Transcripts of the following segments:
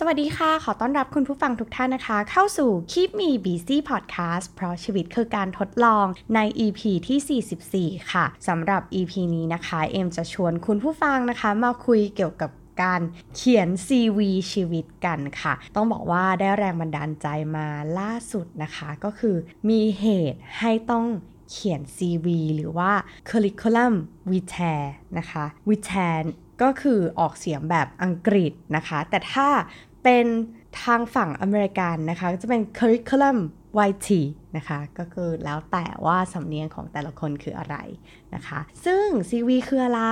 สวัสดีค่ะ ขอต้อนรับคุณผู้ฟังทุกท่านนะคะ เข้าสู่ Keep Me Busy Podcast เพราะชีวิตคือการทดลองใน EP ที่ 44 ค่ะสำหรับ EP นี้นะคะ เอ็มจะชวนคุณผู้ฟังนะคะ มาคุยเกี่ยวกับการเขียน CV ชีวิตกันค่ะ ต้องบอกว่าได้แรงบันดาลใจมาล่าสุดนะคะ ก็คือมีเหตุให้ต้องเขียน CV หรือว่า curriculum vitae นะคะ vitae ก็คือออกเสียงแบบอังกฤษนะคะ แต่ถ้า เป็นทางฝั่งอเมริกันนะคะ จะเป็น curriculum vitae นะคะ ก็คือแล้วแต่ว่าสำเนียงของแต่ละคนคืออะไรนะคะ ซึ่ง CV คืออะไร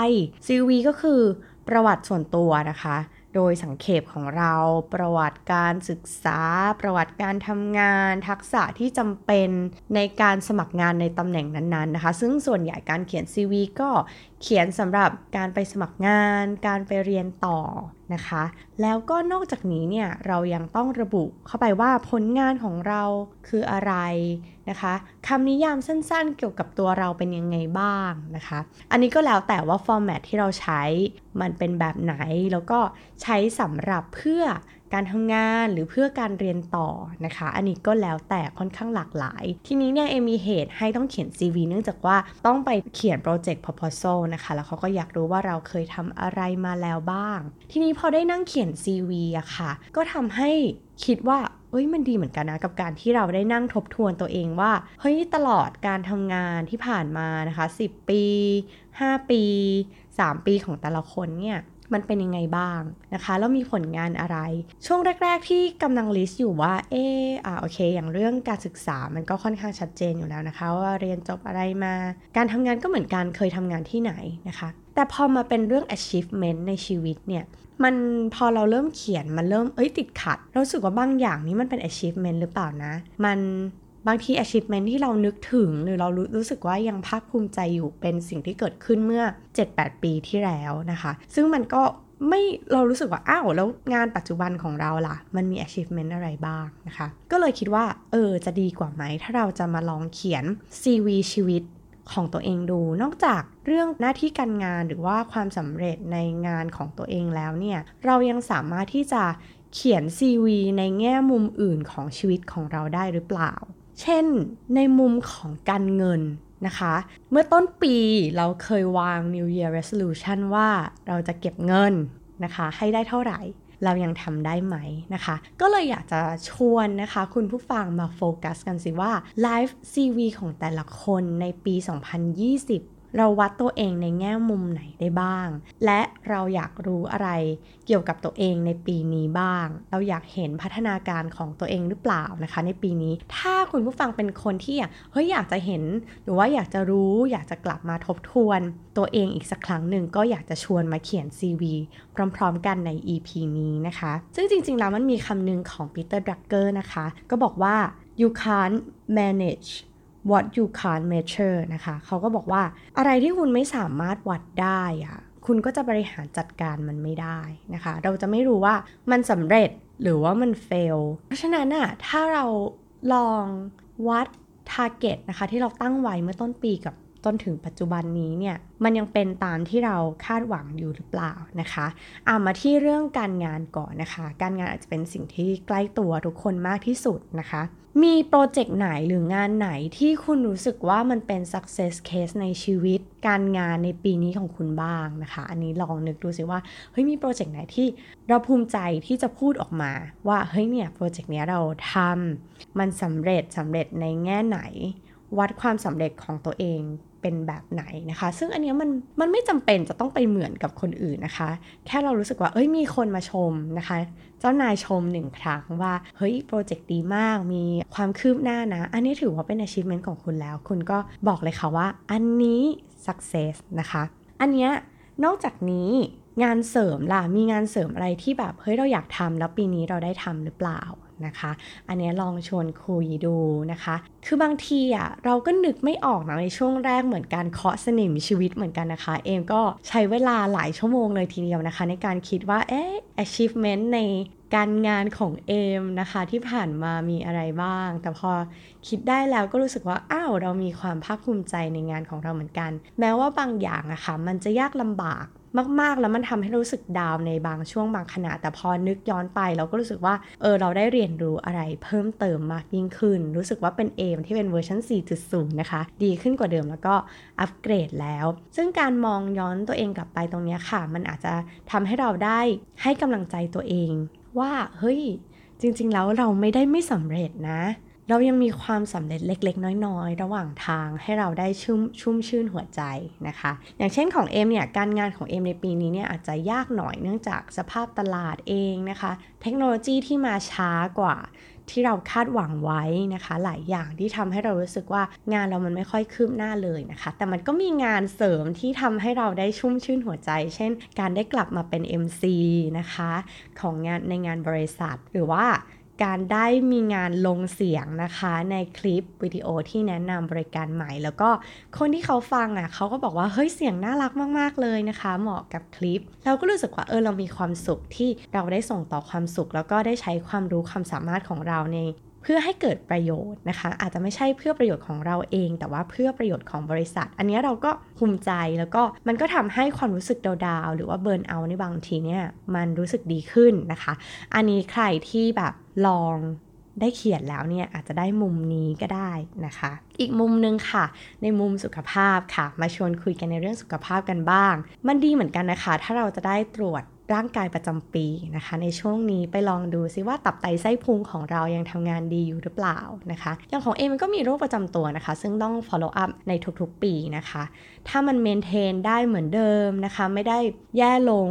CV ก็คือประวัติส่วนตัวนะคะ โดยสังเขปของเราประวัติการศึกษา ประวัติการทำงาน ทักษะที่จำเป็นในการสมัครงานในตำแหน่งนั้นๆนะคะ ซึ่งส่วนใหญ่การเขียน CV ก็เขียนสำหรับการไปสมัครงาน การไปเรียนต่อนะคะ แล้วก็นอกจากนี้เนี่ยเรายังต้องระบุเข้าไปว่าผลงานของเราคืออะไรนะคะคำนิยามสั้นๆ เกี่ยวกับตัวเราเป็นยังไงบ้างนะคะ อันนี้ก็แล้วแต่ว่าฟอร์แมตที่เราใช้มันเป็นแบบไหน แล้วก็ใช้สำหรับเพื่อ การทำงานหรือเพื่อการเรียนต่อนะคะ อันนี้ก็แล้วแต่ค่อนข้างหลากหลาย ทีนี้เนี่ยเอมีเหตุให้ต้องเขียน CV เนื่องจากว่าต้องไปเขียนโปรเจกต์ proposal นะคะ แล้วเขาก็อยากรู้ว่าเราเคยทำอะไรมาแล้วบ้าง ทีนี้พอได้นั่งเขียน CV อะค่ะ ก็ทำให้คิดว่าเอ้ยมันดีเหมือนกันนะกับการที่เราได้นั่งทบทวนตัวเองว่าเฮ้ยตลอดการทำงานที่ผ่านมานะคะ 10 ปี 5 ปี 3 ปีของแต่ละคนเนี่ย มันเป็นยังไงบ้างนะคะ แล้วมีผลงานอะไร ช่วงแรก ๆ ที่กำลังลิสต์อยู่ว่า เอออ่าโอเค อย่างเรื่องการศึกษามันก็ค่อนข้างชัดเจนอยู่แล้วนะคะ ว่าเรียนจบอะไรมา การทำงานก็เหมือนกันเคยทำงานที่ไหนนะคะ แต่พอมาเป็นเรื่อง achievement ในชีวิตเนี่ยมันพอเราเริ่มเขียนมันเริ่มเอ้ยติดขัด เราสึกว่าบางอย่างนี้มันเป็น achievement หรือเปล่านะ มัน บางที achievement ที่เรานึกถึงหรือเรารู้รู้สึกว่ายังภาคภูมิใจอยู่เป็นสิ่งที่เกิดขึ้นเมื่อ 7-8 ปีที่แล้วนะคะ ซึ่งมันก็ไม่เรารู้สึกว่า อ้าวแล้วงานปัจจุบันของเราล่ะ มันมี achievement อะไรบ้างนะคะ ก็เลยคิดว่า เออ จะดีกว่าไหม ถ้าเราจะมาลองเขียน CV ชีวิตของตัวเองดู นอกจากเรื่องหน้าที่การงานหรือว่าความสำเร็จในงานของตัวเองแล้วเนี่ย เรายังสามารถที่จะเขียน CV ในแง่มุมอื่นของชีวิตของเราได้หรือเปล่า เช่นในมุมของการเงินนะคะ เมื่อต้นปีเราเคยวาง New Year Resolution ว่าเราจะเก็บเงินนะคะ ให้ได้เท่าไหร่เรายังทำได้ไหมนะคะ ก็เลยอยากจะชวนนะคะ คุณผู้ฟังมาโฟกัสกันสิว่า Live CV ของแต่ละคนในปี 2020 เราวัดตัวเองในแง่มุมไหนได้บ้าง และเราอยากรู้อะไรเกี่ยวกับตัวเองในปีนี้บ้าง เราอยากเห็นพัฒนาการของตัวเองหรือเปล่านะคะ ในปีนี้ ถ้าคุณผู้ฟังเป็นคนที่เฮ้ยอยากจะเห็น หรือว่าอยากจะรู้ อยากจะกลับมาทบทวน ตัวเองอีกสักครั้งหนึ่งก็อยากจะชวนมาเขียน CV พร้อมๆ กันใน EP นี้นะคะ ซึ่งจริงๆ แล้วมันมีคำหนึ่งของ Peter Drucker นะคะ ก็บอกว่า you can't manage what you can't measure นะคะ เขาก็บอกว่าอะไรที่คุณไม่สามารถวัดได้อะคุณก็จะบริหารจัดการมันไม่ได้นะคะ เราจะไม่รู้ว่ามันสำเร็จหรือว่ามัน fail เพราะฉะนั้นอะถ้าเราลองวัด target นะคะที่เราตั้งไว้เมื่อต้นปีกับ จนถึงปัจจุบันนี้เนี่ยมันยังเป็นตามที่เราคาดหวังอยู่หรือเปล่านะคะอามาที่เรื่องการงานก่อนนะคะ การงานอาจจะเป็นสิ่งที่ใกล้ตัวทุกคนมากที่สุดนะคะ มีโปรเจกต์ไหนหรืองานไหนที่คุณรู้สึกว่ามันเป็น success case ในชีวิต การงานในปีนี้ของคุณบ้างนะคะ อันนี้ลองนึกดูสิว่าเฮ้ยมีโปรเจกต์ไหนที่เราภูมิใจที่จะพูดออกมาว่าเฮ้ยเนี่ยโปรเจกต์เนี้ยเราทำมันสำเร็จสำเร็จในแง่ไหน วัดความสำเร็จของตัวเองเป็นแบบไหนนะคะ ซึ่งอันนี้มันมันไม่จำเป็นจะต้องไปเหมือนกับคนอื่นนะคะ แค่เรารู้สึกว่าเอ้ยมีคนมาชมนะคะ เจ้านายชมหนึ่งครั้งว่าเฮ้ยโปรเจกต์ดีมากมีความคืบหน้านะ อันนี้ถือว่าเป็น achievement ของคุณแล้ว คุณก็บอกเลยค่ะว่า อันนี้ success นะคะ อันเนี้ยนอกจากนี้งานเสริมล่ะมีงานเสริมอะไรที่แบบเฮ้ยเราอยากทำแล้วปีนี้เราได้ทำหรือเปล่า นะคะ อันนี้ลองชวนคุยดูนะคะ คือบางทีอะเราก็นึกไม่ออกนะในช่วงแรกเหมือนการเคาะสนิมชีวิตเหมือนกันนะคะ เอมก็ใช้เวลาหลายชั่วโมงเลยทีเดียวนะคะ ในการคิดว่าเอ๊ะ achievement ในการงานของเอมนะคะที่ผ่านมามีอะไรบ้าง แต่พอคิดได้แล้วก็รู้สึกว่าอ้าวเรามีความภาคภูมิใจในงานของเราเหมือนกัน แม้ว่าบางอย่างอะคะ่ะมันจะยากลำบาก มากๆ แล้วมันทำให้รู้สึกดาวในบางช่วงบางขณะ แต่พอนึกย้อนไปเราก็รู้สึกว่า เออ เราได้เรียนรู้อะไรเพิ่มเติมมากยิ่งขึ้น รู้สึกว่าเป็นเอมที่เป็นเวอร์ชัน4.0 นะคะ ดีขึ้นกว่าเดิมแล้วก็อัปเกรดแล้ว ซึ่งการมองย้อนตัวเองกลับไปตรงนี้ค่ะ มันอาจจะทำให้เราได้ให้กำลังใจตัวเอง ว่าเฮ้ยจริง ๆ แล้วเราไม่ได้ไม่สำเร็จนะ เรายังมีความสำเร็จเล็ก ๆ น้อยๆ ระหว่างทางให้เราได้ชุ่มชุ่มชื่นหัวใจนะคะ อย่างเช่นของเอมเนี่ยการงานของเอมในปีนี้เนี่ยอาจจะยากหน่อยเนื่องจากสภาพตลาดเองนะคะ เทคโนโลยีที่มาช้ากว่าที่เราคาดหวังไว้นะคะ หลายอย่างที่ทำให้เรารู้สึกว่างานเรามันไม่ค่อยคืบหน้าเลยนะคะ แต่มันก็มีงานเสริมที่ทำให้เราได้ชุ่มชื่นหัวใจ เช่น การได้กลับมาเป็น MC นะคะ ของงานในงานบริษัท หรือว่า การได้มีงานลงเสียงนะคะในคลิปวิดีโอที่แนะนำบริการใหม่ แล้วก็คนที่เขาฟังอะเขาก็บอกว่าเฮ้ยเสียงน่ารักมาก ๆ เลยนะคะ เหมาะกับคลิป เราก็รู้สึกว่าเออเรามีความสุขที่เราได้ส่งต่อความสุข แล้วก็ได้ใช้ความรู้ความสามารถของเราในเพื่อให้เกิดประโยชน์นะคะ อาจจะไม่ใช่เพื่อประโยชน์ของเราเอง แต่ว่าเพื่อประโยชน์ของบริษัท อันนี้เราก็ภูมิใจแล้วก็มันก็ทำให้ความรู้สึกดาวๆหรือว่าเบิร์นเอาในบางทีเนี่ยมันรู้สึกดีขึ้นนะคะ อันนี้ใครที่แบบ ลองได้เขียนแล้วเนี่ยอาจจะได้มุมนี้ก็ได้นะคะ อีกมุมนึงค่ะ ในมุมสุขภาพค่ะ มาชวนคุยกันในเรื่องสุขภาพกันบ้าง มันดีเหมือนกันนะคะ ถ้าเราจะได้ตรวจร่างกายประจำปีนะคะ ในช่วงนี้ไปลองดูซิว่าตับไตไส้พุงของเรายังทำงานดีอยู่หรือเปล่านะคะอย่างของเอมันก็มีโรคประจำตัวนะคะ ซึ่งต้อง follow up ในทุกๆปีนะคะ ถ้ามัน maintain ได้เหมือนเดิมนะคะ ไม่ได้แย่ลง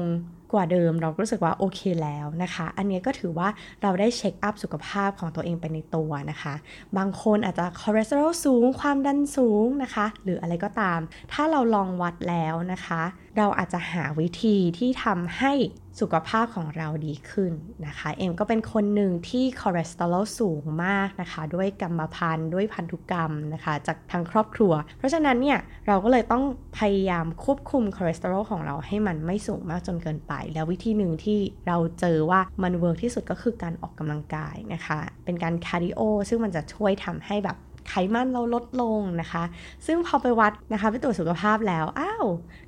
กว่าเดิมเรารู้สึกว่าโอเคแล้วนะคะ อันนี้ก็ถือว่าเราได้ check up สุขภาพของตัวเองไปในตัวนะคะ บางคนอาจจะคอเลสเตอรอลสูง ความดันสูงนะคะ หรืออะไรก็ตาม ถ้าเราลองวัดแล้วนะคะ เราอาจจะหาวิธีที่ทำให้ สุขภาพของเราดีขึ้นนะคะ เอ็มก็เป็นคนหนึ่งที่คอเลสเตอรอลสูงมากนะคะ ด้วยกรรมพันธุ์ด้วยพันธุกรรมนะคะ จากทางครอบครัว เพราะฉะนั้นเนี่ยเราก็เลยต้องพยายามควบคุมคอเลสเตอรอลของเราให้มันไม่สูงมากจนเกินไป แล้ววิธีหนึ่งที่เราเจอว่ามัน work ที่สุดก็คือการออกกำลังกายนะคะ เป็นการ cardio ซึ่งมันจะช่วยทำให้แบบไขมันเราลดลงนะคะ ซึ่งพอไปวัดนะคะไปตรวจสุขภาพแล้ว อ้าว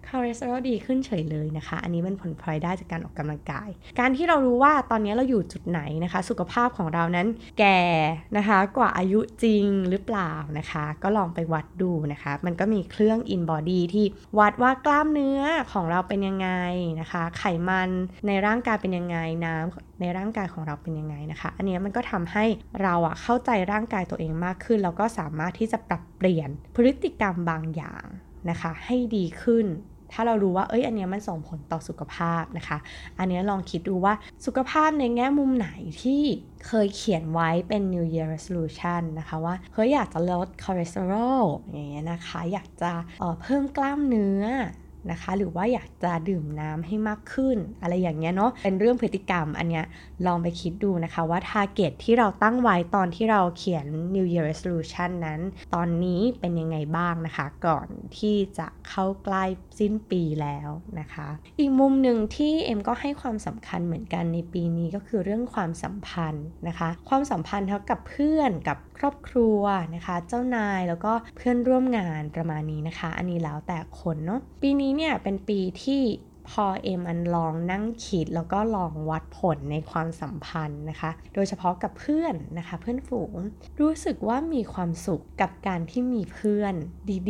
คอเลสเตอรอลดีขึ้นเฉยเลยนะคะ อันนี้เป็นผลพลอยได้จากการออกกำลังกาย การที่เรารู้ว่าตอนนี้เราอยู่จุดไหนนะคะ สุขภาพของเรานั้นแก่นะคะกว่าอายุจริงหรือเปล่านะคะ ก็ลองไปวัดดูนะคะ มันก็มีเครื่อง in body ที่วัดว่ากล้ามเนื้อของเราเป็นยังไงนะคะ ไขมันในร่างกายเป็นยังไงน้ำในร่างกายของเราเป็นยังไงนะคะ อันนี้มันก็ทำให้เราอะเข้าใจร่างกายตัวเองมากขึ้น แล้วก็สามารถที่จะปรับเปลี่ยนพฤติกรรมบางอย่างนะคะ ให้ดีขึ้น ถ้าเรารู้ว่าเอ้ยอันนี้มันส่งผลต่อสุขภาพนะคะ อันนี้ลองคิดดูว่าสุขภาพในแง่มุมไหนที่เคยเขียนไว้เป็น New Year Resolution นะคะว่าเฮ้ยอยากจะลดคอเลสเตอรอลอย่างเงี้ยนะคะ อยากจะเพิ่มกล้ามเนื้อ นะคะ หรือว่าอยากจะดื่มน้ำให้มากขึ้น อะไรอย่างเงี้ยเนาะเป็นเรื่องพฤติกรรมอันเนี้ยลองไปคิดดูนะคะว่า target ที่เราตั้งไว้ตอนที่เราเขียน New Year Resolution นั้น ตอนนี้เป็นยังไงบ้างนะคะ ก่อนที่จะเข้าใกล้สิ้นปีแล้วนะคะ อีกมุมหนึ่งที่เอ็มก็ให้ความสำคัญเหมือนกันในปีนี้ก็คือเรื่องความสัมพันธ์นะคะ ความสัมพันธ์เท่ากับเพื่อนกับครอบครัวนะคะ เจ้านายแล้วก็เพื่อนร่วมงานประมาณนี้นะคะ อันนี้แล้วแต่คนเนาะปีนี้เนี่ยเป็นปีที่พอเอ็มอันลองนั่งคิดแล้วก็ลองวัดผลในความสัมพันธ์นะคะ โดยเฉพาะกับเพื่อนนะคะ เพื่อนฝูง รู้สึกว่ามีความสุขกับการที่มีเพื่อน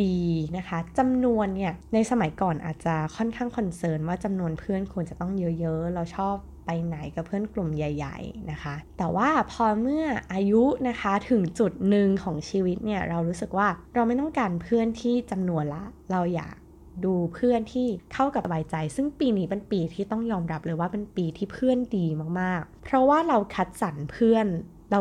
ดีๆนะคะจำนวนเนี่ยในสมัยก่อนอาจจะค่อนข้างคอนเซิร์นว่าจำนวนเพื่อนควรจะต้องเยอะๆ เราชอบไปไหนกับเพื่อนกลุ่มใหญ่ ๆนะคะ แต่ว่าพอเมื่ออายุนะคะถึงจุดหนึ่งของชีวิตเนี่ยเรารู้สึกว่าเราไม่ต้องการเพื่อนที่จำนวนละ เราอยาก ดูเพื่อนที่เข้ากับสบายใจ ซึ่งปีนี้เป็นปีที่ต้องยอมรับเลยว่าเป็นปีที่เพื่อนดีมากๆ เพราะว่าเราคัดสรรเพื่อนเรา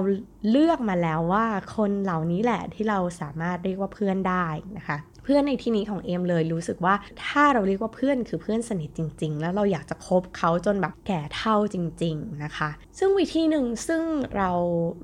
เลือกมาแล้วว่าคนเหล่านี้แหละที่เราสามารถเรียกว่าเพื่อนได้นะคะ เพื่อนในที่นี้ของเอมเลยรู้สึกว่าถ้าเราเรียกว่าเพื่อนคือเพื่อนสนิทจริง ๆ แล้วเราอยากจะคบเขาจนแบบแก่เฒ่าจริง ๆนะคะ ซึ่งวิธีหนึ่งซึ่งเรา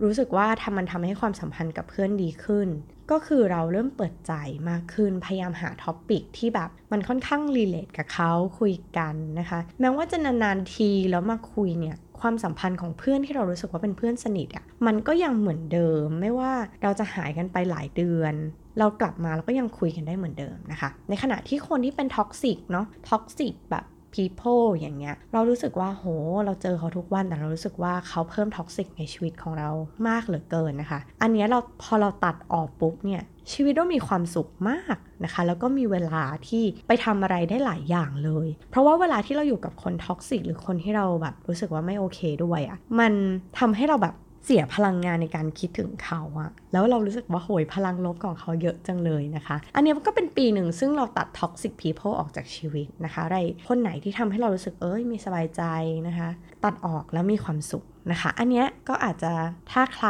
รู้สึกว่าทำมันทำให้ความสัมพันธ์กับเพื่อนดีขึ้นก็คือเราเริ่มเปิดใจมากขึ้น พยายามหา topic ที่แบบมันค่อนข้าง relate กับเขาคุยกันนะคะ แม้ว่าจะนานๆทีแล้วมาคุยเนี่ยความสัมพันธ์ของเพื่อนที่เรารู้สึกว่าเป็นเพื่อนสนิทอะ่ะมันก็ยังเหมือนเดิม ไม่ว่าเราจะหายกันไปหลายเดือน เรากลับมาเราก็ยังคุยกันได้เหมือนเดิมนะคะ ในขณะที่คนที่เป็น toxic เนาะ toxic แบบ people อย่างเงี้ย เรารู้สึกว่าโห เราเจอเขาทุกวันแต่เรารู้สึกว่าเขาเพิ่ม toxic ในชีวิตของเรามากเหลือเกินนะคะ อันเนี้ยเราพอเราตัดออกปุ๊บเนี่ยชีวิตต้องมีความสุขมากนะคะ แล้วก็มีเวลาที่ไปทำอะไรได้หลายอย่างเลย เพราะว่าเวลาที่เราอยู่กับคน toxic หรือคนที่เราแบบรู้สึกว่าไม่โอเคด้วยอะ่ะมันทำให้เราแบบ เสียพลังงานในการคิดถึงเขาอะแล้วเรารู้สึกว่าโหยพลังลบของเขาเยอะจังเลยนะคะ อันนี้ก็เป็นปีหนึ่งซึ่งเราตัด toxic people ออกจากชีวิตนะคะอะไรคนไหนที่ทำให้เรารู้สึกเอ้ยมีสบายใจนะคะ ตัดออกแล้วมีความสุขนะคะ อันนี้ก็อาจจะถ้าใคร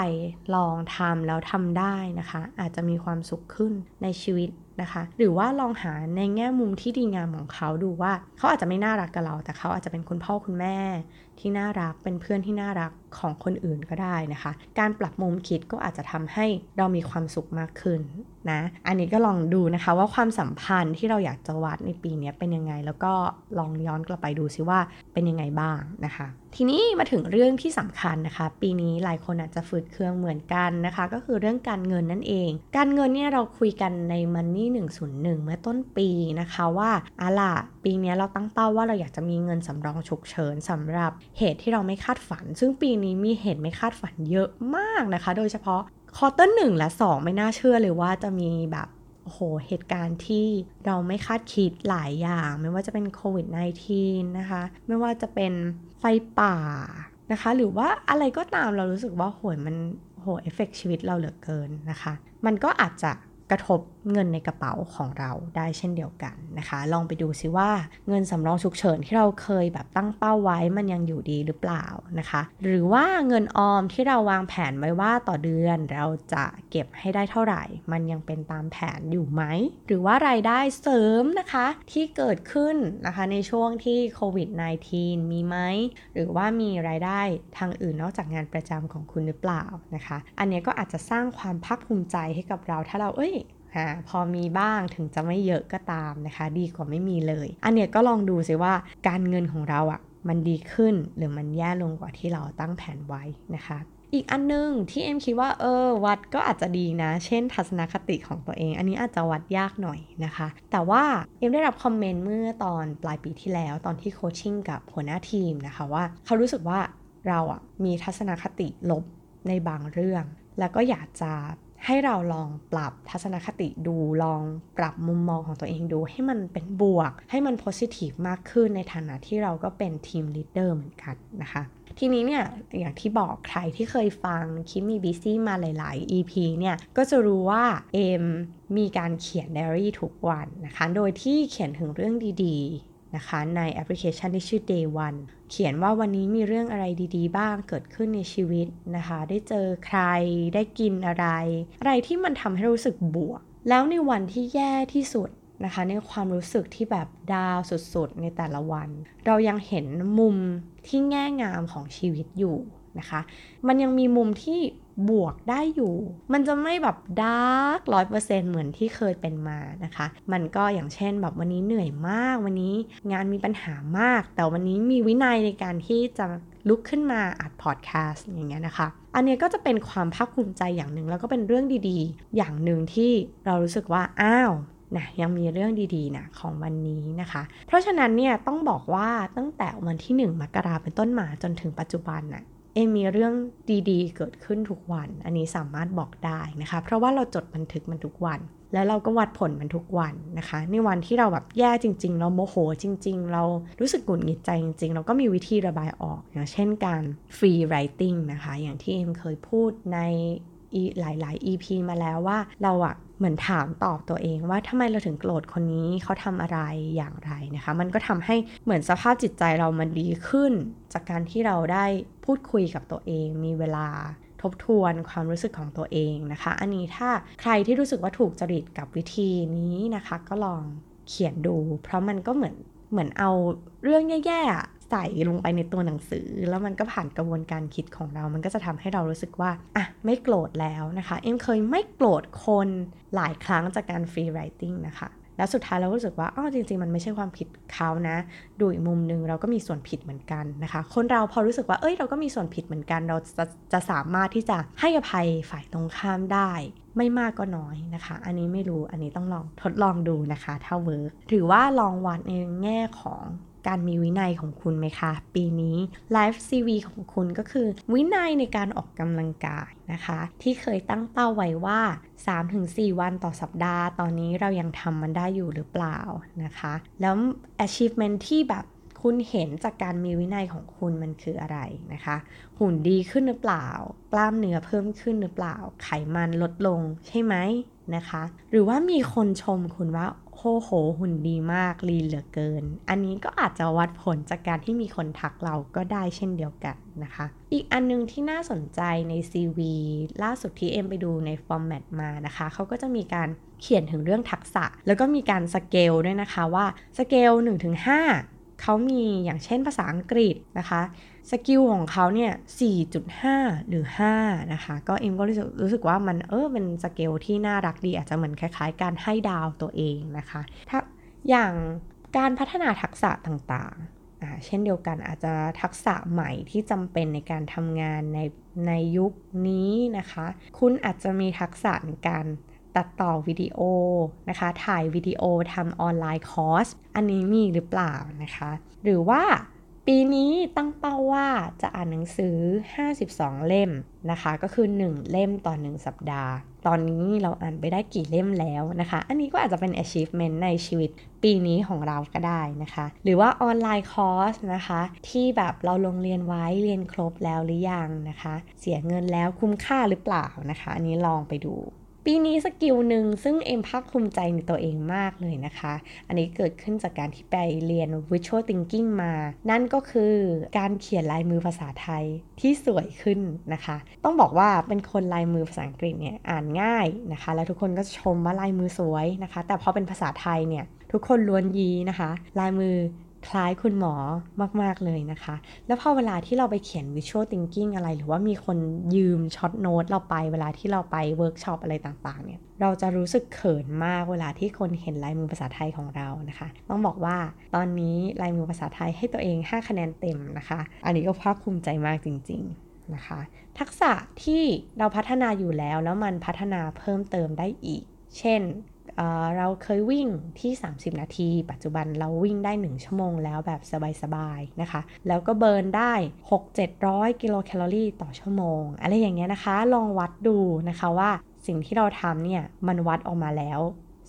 ลองทำแล้วทำได้นะคะ อาจจะมีความสุขขึ้นในชีวิตนะคะ หรือว่าลองหาในแง่มุมที่ดีงามของเขาดูว่า เขาอาจจะไม่น่ารักกับเรา แต่เขาอาจจะเป็นคุณพ่อคุณแม่ที่น่ารัก เป็นเพื่อนที่น่ารักของคนอื่นก็ได้นะคะ การปรับมุมคิดก็อาจจะทำให้เรามีความสุขมากขึ้นนะ อันนี้ก็ลองดูนะคะว่าความสัมพันธ์ที่เราอยากจะวัดในปีนี้เป็นยังไง แล้วก็ลองย้อนกลับไปดูซิว่าเป็นยังไงบ้างนะคะ ทีนี้มาถึงเรื่องที่สำคัญนะคะ ปีนี้หลายคนอาจจะฝืดเครื่องเหมือนกันนะคะ ก็คือเรื่องการเงินนั่นเอง การเงินเนี่ยเราคุยกันใน Money 101 เมื่อต้นปีนะคะว่าอะล่ะปีนี้เราตั้งเป้าว่าเราอยากจะมีเงินสำรองฉุกเฉินสำหรับเหตุที่เราไม่คาดฝัน ซึ่งปีนี้มีเหตุไม่คาดฝันเยอะมากนะคะ โดยเฉพาะ quarter หนึ่งและ 2 ไม่น่าเชื่อเลยว่าจะมีแบบโอ้โห เหตุการณ์ที่เราไม่คาดคิดหลายอย่าง ไม่ว่าจะเป็นโควิด -19 นะคะ ไม่ว่าจะเป็นไฟป่านะคะ หรือว่าอะไรก็ตามเรารู้สึกว่าโหยมันโหเอฟเฟกชีวิตเราเหลือเกินนะคะ มันก็อาจจะกระทบ เงินในกระเป๋าของเราได้เช่นเดียวกันนะคะ ลองไปดูซิว่าเงินสำรองฉุกเฉินที่เราเคยแบบตั้งเป้าไว้มันยังอยู่ดีหรือเปล่านะคะ หรือว่าเงินออมที่เราวางแผนไว้ว่าต่อเดือนเราจะเก็บให้ได้เท่าไหร่ มันยังเป็นตามแผนอยู่ไหม หรือว่ารายได้เสริมนะคะที่เกิดขึ้นนะคะในช่วงที่โควิด -19 มีไหม หรือว่ามีรายได้ทางอื่นนอกจากงานประจำของคุณหรือเปล่านะคะ อันนี้ก็อาจจะสร้างความภาคภูมิใจให้กับเราถ้าเราเอ้ย พอมีบ้างถึงจะไม่เยอะก็ตามนะคะ ดีกว่าไม่มีเลย อันเนี้ยก็ลองดูซิว่าการเงินของเราอะ่ะมันดีขึ้นหรือมันแย่ลงกว่าที่เราตั้งแผนไว้นะคะอีกอันนึงที่เอ็มคิดว่าเออวัดก็อาจจะดีนะ เช่นทัศนคติของตัวเอง อันนี้อาจจะวัดยากหน่อยนะคะ แต่ว่าเอ็มได้รับคอมเมนต์เมื่อตอนปลายปีที่แล้วตอนที่โคชชิ่งกับหัวหน้าทีมนะคะว่า เขารู้สึกว่าเราอะมีทัศนคติลบในบางเรื่อง แล้วก็อยากจะ ให้เราลองปรับทัศนคติดูลองปรับมุมมองของตัวเองดู ให้มันเป็นบวก ให้มันโพสิทีฟมากขึ้นในฐานะที่เราก็เป็นทีมลีดเดอร์เหมือนกันนะคะทีนี้เนี่ยอย่างที่บอกใครที่เคยฟังคิมมีบิซี่มาหลาย ๆ EP เนี่ยก็จะรู้ว่าเอมมีการเขียนไดอารี่ทุกวันนะคะ โดยที่เขียนถึงเรื่องดี นะคะในแอปพลิเคชันที่ชื่อ Day One เขียนว่าวันนี้มีเรื่องอะไรดีๆ บ้างเกิดขึ้นในชีวิตนะคะ ได้เจอใครได้กินอะไร อะไรที่มันทำให้รู้สึกบวก แล้วในวันที่แย่ที่สุดนะคะ ในความรู้สึกที่แบบ down สุดๆ ในแต่ละวัน เรายังเห็นมุมที่แง่งามของชีวิตอยู่นะคะ มันยังมีมุมที่ บวกได้อยู่ มันจะไม่แบบ dark ร้อยเปอร์เซ็นต์เหมือนที่เคยเป็นมานะคะ มันก็อย่างเช่นแบบวันนี้เหนื่อยมาก วันนี้งานมีปัญหามาก แต่วันนี้มีวินัยในการที่จะลุกขึ้นมาอัดพอดแคสต์อย่างเงี้ยนะคะ อันนี้ก็จะเป็นความภาคภูมิใจอย่างหนึ่งแล้วก็เป็นเรื่องดีๆ อย่างหนึ่งที่เรารู้สึกว่า อ้าวนะยังมีเรื่องดีๆนะของวันนี้นะคะ เพราะฉะนั้นเนี่ยต้องบอกว่าตั้งแต่วันที่ 1 มกราเป็นต้นมาจนถึงปัจจุบันนะ่ะ เอมีเรื่องดีๆ เกิดขึ้นทุกวัน อันนี้สามารถบอกได้นะคะ เพราะว่าเราจดบันทึกมันทุกวัน แล้วเราก็วัดผลมันทุกวันนะคะ ในวันที่เราแบบแย่จริง ๆ เราโมโหจริง ๆ เรารู้สึกหงุดหงิดใจจริง ๆ เราก็มีวิธีระบายออกอย่างเช่นการฟรีไรติงนะคะ อย่างที่เอ็มเคยพูดในหลายๆ EP มาแล้วว่าเราอะ เหมือนถามตอบตัวเองว่าทำไมเราถึงโกรธคนนี้เขาทำอะไรอย่างไรนะคะ มันก็ทำให้เหมือนสภาพจิตใจเรามันดีขึ้น จากการที่เราได้พูดคุยกับตัวเอง มีเวลาทบทวนความรู้สึกของตัวเองนะคะ อันนี้ถ้าใครที่รู้สึกว่าถูกจริตกับวิธีนี้นะคะ ก็ลองเขียนดู เพราะมันก็เหมือนเหมือนเอาเรื่องแย่ ใส่ลงไปในตัวหนังสือ แล้วมันก็ผ่านกระบวนการคิดของเรา มันก็จะทำให้เรารู้สึกว่าอะไม่โกรธแล้วนะคะเอ็มเคยไม่โกรธคนหลายครั้งจากการฟรีไรติงนะคะแล้วสุดท้ายเรารู้สึกว่าอ๋อจริง ๆ มันไม่ใช่ความผิดเขานะ ดูอีกมุมนึงเราก็มีส่วนผิดเหมือนกันนะคะ คนเราพอรู้สึกว่าเอ้ยเราก็มีส่วนผิดเหมือนกัน เราจะจะสามารถที่จะให้อภัยฝ่ายตรงข้ามได้ ไม่มากก็น้อยนะคะ อันนี้ไม่รู้อันนี้ต้องลองทดลองดูนะคะถ้า work หรือว่าลองวัดในแง่ของ การมีวินัยของคุณไหมคะ ปีนี้ life CV ของคุณก็คือ วินัยในการออกกำลังกายนะคะ ที่เคยตั้งเป้าไว้ว่า 3-4 วันต่อสัปดาห์ ตอนนี้เรายังทำมันได้อยู่หรือเปล่านะคะ แล้ว achievement ที่แบบคุณเห็นจากการมีวินัยของคุณมันคืออะไรนะคะ หุ่นดีขึ้นหรือเปล่า กล้ามเนื้อเพิ่มขึ้นหรือเปล่า ไขมันลดลงใช่ไหมนะคะ หรือว่ามีคนชมคุณว่า โอ้โหหุ่นดีมากลีเหลือเกิน อันนี้ก็อาจจะวัดผลจากการที่มีคนทักเราก็ได้เช่นเดียวกันนะคะ อีกอันนึงที่น่าสนใจใน CV ล่าสุดที่เอ็มไปดูในฟอร์แมตมานะคะเขาก็จะมีการเขียนถึงเรื่องทักษะ แล้วก็มีการสเกลด้วยนะคะว่าสเกล1-5 เขามีอย่างเช่นภาษาอังกฤษนะคะสกิลของเขาเนี่ย 4.5 หรือ 5 นะคะ ก็เอ็มก็รู้สึกรู้สึกว่ามันเออเป็นสเกลที่น่ารักดี อาจจะเหมือนคล้าย ๆ การให้ดาวตัวเองนะคะถ้าอย่างการพัฒนาทักษะต่างๆ เช่นเดียวกันอาจจะทักษะใหม่ที่จำเป็นในการทำงานในในยุคนี้นะคะ คุณอาจจะมีทักษะในการ ตัดต่อวิดีโอนะคะ ถ่ายวิดีโอทำ online course อันนี้มีหรือเปล่านะคะ หรือว่าปีนี้ตั้งเป้าว่าจะอ่านหนังสือ 52 เล่มนะคะ ก็คือ 1 เล่มต่อ 1 สัปดาห์ ตอนนี้เราอ่านไปได้กี่เล่มแล้วนะคะ อันนี้ก็อาจจะเป็น achievement ในชีวิตปีนี้ของเราก็ได้นะคะ หรือว่า online course นะคะ ที่แบบเราลงเรียนไว้เรียนครบแล้วหรือยังนะคะ เสียเงินแล้วคุ้มค่าหรือเปล่านะคะ อันนี้ลองไปดู ปีนี้สกิลหนึ่งซึ่งเอ็มภาคภูมิใจในตัวเองมากเลยนะคะ อันนี้เกิดขึ้นจากการที่ไปเรียน visual thinking มา นั่นก็คือการเขียนลายมือภาษาไทยที่สวยขึ้นนะคะ ต้องบอกว่าเป็นคนลายมือภาษาอังกฤษเนี่ยอ่านง่ายนะคะ แล้วทุกคนก็ชมว่าลายมือสวยนะคะ แต่พอเป็นภาษาไทยเนี่ยทุกคนล้วนยีนะคะ ลายมือ คล้ายคุณหมอมากๆเลยนะคะ แล้วพอเวลาที่เราไปเขียน visual thinking อะไร หรือว่ามีคนยืม short note เราไปเวลาที่เราไปเวิร์กช็อปอะไรต่างๆเนี่ยเราจะรู้สึกเขินมากเวลาที่คนเห็นลายมือภาษาไทยของเรานะคะ ต้องบอกว่าตอนนี้ลายมือภาษาไทยให้ตัวเอง 5 คะแนนเต็มนะคะ อันนี้ก็ภาคภูมิใจมากจริง ๆนะคะ ทักษะที่เราพัฒนาอยู่แล้วแล้วมันพัฒนาเพิ่มเติมได้อีก เช่น เราเคยวิ่งที่ 30 นาที ปัจจุบันเราวิ่งได้ 1 ชั่วโมงแล้วแบบสบายๆนะคะ แล้วก็เบิร์นได้ 6-700 กิโลแคลอรี่ต่อชั่วโมง อะไรอย่างเงี้ยนะคะ ลองวัดดูนะคะว่าสิ่งที่เราทำเนี่ย มันวัดออกมาแล้ว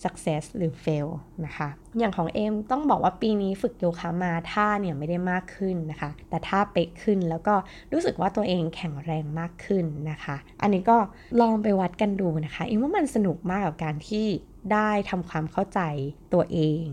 success หรือ fail นะคะ อย่างของเอมต้องบอกว่าปีนี้ฝึกโยคะมาท่าเนี่ยไม่ได้มากขึ้นนะคะ แต่ท่าเป๊กขึ้นแล้วก็รู้สึกว่าตัวเองแข็งแรงมากขึ้นนะคะ อันนี้ก็ลองไปวัดกันดูนะคะเอมว่ามันสนุกมากกับการที่ ได้ทำความเข้าใจตัวเอง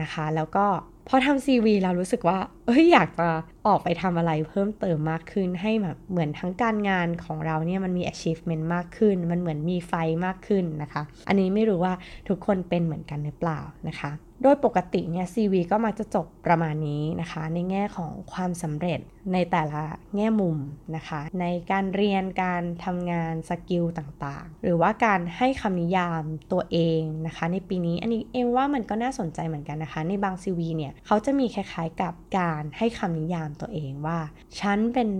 นะคะ แล้วก็พอทำซีวีเรารู้สึกว่า เอ้ยอยากจะออกไปทำอะไรเพิ่มเติมมากขึ้นให้แบบเหมือนทั้งการงานของเราเนี่ยมันมี achievement มากขึ้น มันเหมือนมีไฟมากขึ้นนะคะ อันนี้ไม่รู้ว่าทุกคนเป็นเหมือนกันหรือเปล่านะคะ โดยปกติเนี่ย CV ก็มักจะจบประมาณนี้นะคะ ในแง่ของความสำเร็จในแต่ละแง่มุมนะคะ ในการเรียนการทำงานสกิลต่างๆ หรือว่าการให้คำนิยามตัวเองนะคะ ในปีนี้อันนี้เองว่ามันก็น่าสนใจเหมือนกันนะคะ ในบาง CV เนี่ยเขาจะมีคล้ายๆกับการให้คำนิยามตัวเองว่า ฉันเป็น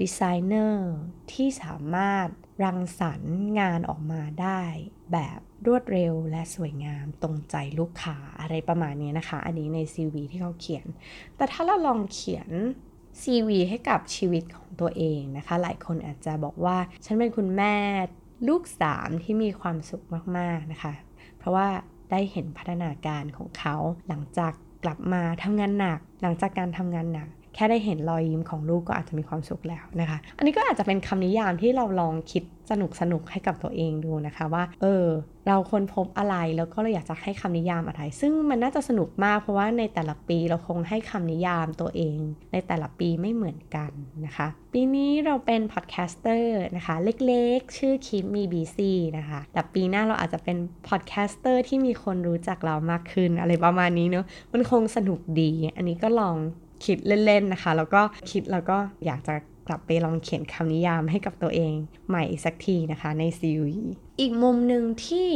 ดีไซเนอร์ที่สามารถรังสรรค์งานออกมาได้แบบรวดเร็วและสวยงามตรงใจลูกค้าอะไรประมาณนี้นะคะ อันนี้ใน CV ที่เขาเขียน แต่ถ้าเราลองเขียน CV ให้กับชีวิตของตัวเองนะคะ หลายคนอาจจะบอกว่า ฉันเป็นคุณแม่ลูกสามที่มีความสุขมาก ๆ นะคะ เพราะว่าได้เห็นพัฒนาการของเขาหลังจาก กลับมาทำงานหนัก หลังจากการทำงานหนัก แค่ได้เห็นรอยยิ้มของลูกก็อาจจะมีความสุขแล้วนะคะ อันนี้ก็อาจจะเป็นคำนิยามที่เราลองคิด สนุกสนุกให้กับตัวเองดูนะคะว่า เออ เราค้นพบอะไรแล้วก็เราอยากจะให้คำนิยามอะไร ซึ่งมันน่าจะสนุกมากเพราะว่าในแต่ละปีเราคงให้คำนิยามตัวเอง ในแต่ละปีไม่เหมือนกันนะคะ ปีนี้เราเป็น podcaster นะคะ เล็กๆ ชื่อ Keep Me Busy นะคะ แต่ปีหน้าเราอาจจะเป็น podcaster ที่มีคนรู้จักเรามากขึ้นอะไรประมาณนี้เนาะมันคงสนุกดี อันนี้ก็ลองคิดเล่นๆนะคะ แล้วก็คิดแล้วก็อยากจะ กลับไปลองเขียนคำนิยามให้กับตัวเองใหม่อีกสักทีนะคะในซีรีส์อีกมุมหนึ่งที่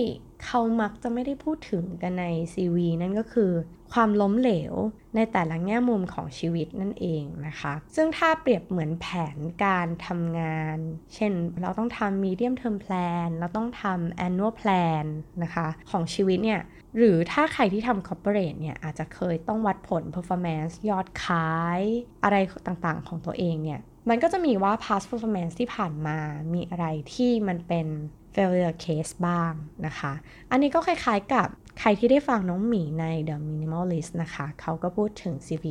เขามักจะไม่ได้พูดถึงกันใน CV นั่นก็คือ ความล้มเหลวในแต่ละแง่มุมของชีวิตนั่นเองนะคะ ซึ่งถ้าเปรียบเหมือนแผนการทำงาน เช่นเราต้องทำ medium term plan เราต้องทำ annual plan นะคะของชีวิตเนี่ย หรือถ้าใครที่ทำ corporate เนี่ย อาจจะเคยต้องวัดผล performance ยอดขาย อะไรต่างๆของตัวเองเนี่ย มันก็จะมีว่า past performance ที่ผ่านมามีอะไรที่มันเป็น failure case บ้างนะคะ อันนี้ก็คล้ายๆกับใครที่ได้ฟังน้องหมีใน The Minimalist นะคะ เขาก็พูดถึง CV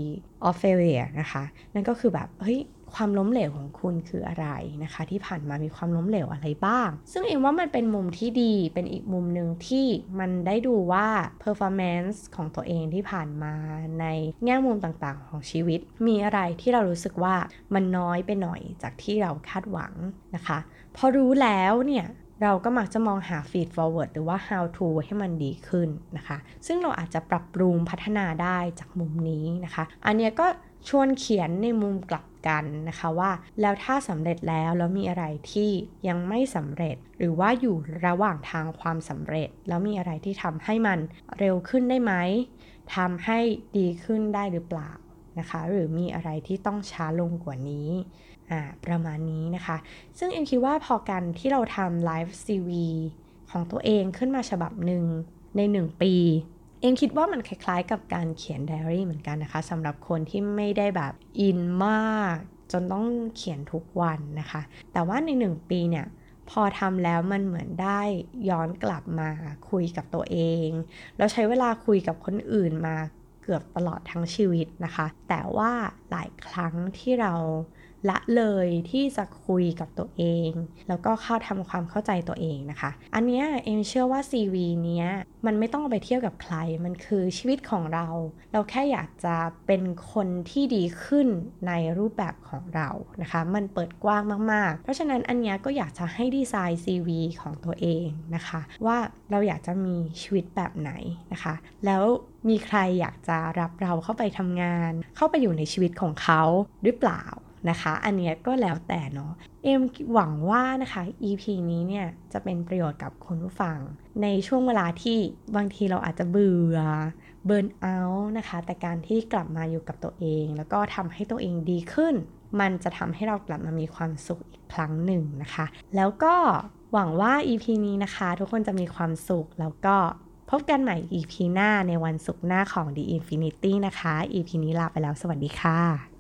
of failure นะคะ นั่นก็คือแบบ เฮ้ย ความล้มเหลวของคุณคืออะไรนะคะ ที่ผ่านมามีความล้มเหลวอะไรบ้าง ซึ่งเองว่ามันเป็นมุมที่ดีเป็นอีกมุมหนึ่งที่มันได้ดูว่า performance ของตัวเองที่ผ่านมาในแง่มุมต่างๆ ของชีวิต มีอะไรที่เรารู้สึกว่ามันน้อยไปหน่อยจากที่เราคาดหวังนะคะ พอรู้แล้วเนี่ยเราก็มักจะมองหา feed forward หรือว่า how to ให้มันดีขึ้นนะคะ ซึ่งเราอาจจะปรับปรุงพัฒนาได้จากมุมนี้นะคะ อันนี้ก็ ชวนเขียนในมุมกลับกันนะคะว่า แล้วถ้าสำเร็จแล้วแล้วมีอะไรที่ยังไม่สำเร็จ หรือว่าอยู่ระหว่างทางความสำเร็จ แล้วมีอะไรที่ทำให้มันเร็วขึ้นได้ไหมทำให้ดีขึ้นได้หรือเปล่านะคะ หรือมีอะไรที่ต้องช้าลงกว่านี้ประมาณนี้นะคะ ซึ่งเอ็มคิดว่าพอการที่เราทำ life CV ของตัวเองขึ้นมาฉบับหนึ่งใน 1 ปี เอ็มคิดว่ามันคล้ายๆ กับการเขียนไดอารี่เหมือนกันนะคะสำหรับคนที่ไม่ได้แบบอินมาก จนต้องเขียนทุกวันนะคะ แต่ว่าใน1ปีเนี่ยพอทำแล้วมันเหมือนได้ย้อนกลับมาคุยกับตัวเองแล้วใช้เวลาคุยกับคนอื่นมาเกือบตลอดทั้งชีวิตนะคะ แต่ว่าหลายครั้งที่เรา ละเลยที่จะคุยกับตัวเอง แล้วก็เข้าทำความเข้าใจตัวเองนะคะ อันเนี้ยเอมเชื่อว่า CV เนี้ยมันไม่ต้องไปเที่ยวกับใคร มันคือชีวิตของเรา เราแค่อยากจะเป็นคนที่ดีขึ้นในรูปแบบของเรานะคะ มันเปิดกว้างมากๆ เพราะฉะนั้นอันเนี้ยก็อยากจะให้ดีไซน์ CV ของตัวเองนะคะ ว่าเราอยากจะมีชีวิตแบบไหนนะคะ แล้วมีใครอยากจะรับเราเข้าไปทำงาน เข้าไปอยู่ในชีวิตของเขาหรือเปล่า นะคะ อันนี้ก็แล้วแต่เนาะ เอ็มหวังว่านะคะ EP นี้เนี่ยจะเป็นประโยชน์กับคุณผู้ฟัง ในช่วงเวลาที่บางทีเราอาจจะเบื่อเบิร์นเอาท์นะคะ แต่การที่กลับมาอยู่กับตัวเอง แล้วก็ทำให้ตัวเองดีขึ้น มันจะทำให้เรากลับมามีความสุขอีกครั้งหนึ่งนะคะ แล้วก็หวังว่า EP นี้นะคะ ทุกคนจะมีความสุขแล้วก็พบกันใหม่ EP หน้าในวันศุกร์หน้าของ The Infinity นะคะ EP นี้ลาไปแล้วสวัสดีค่ะ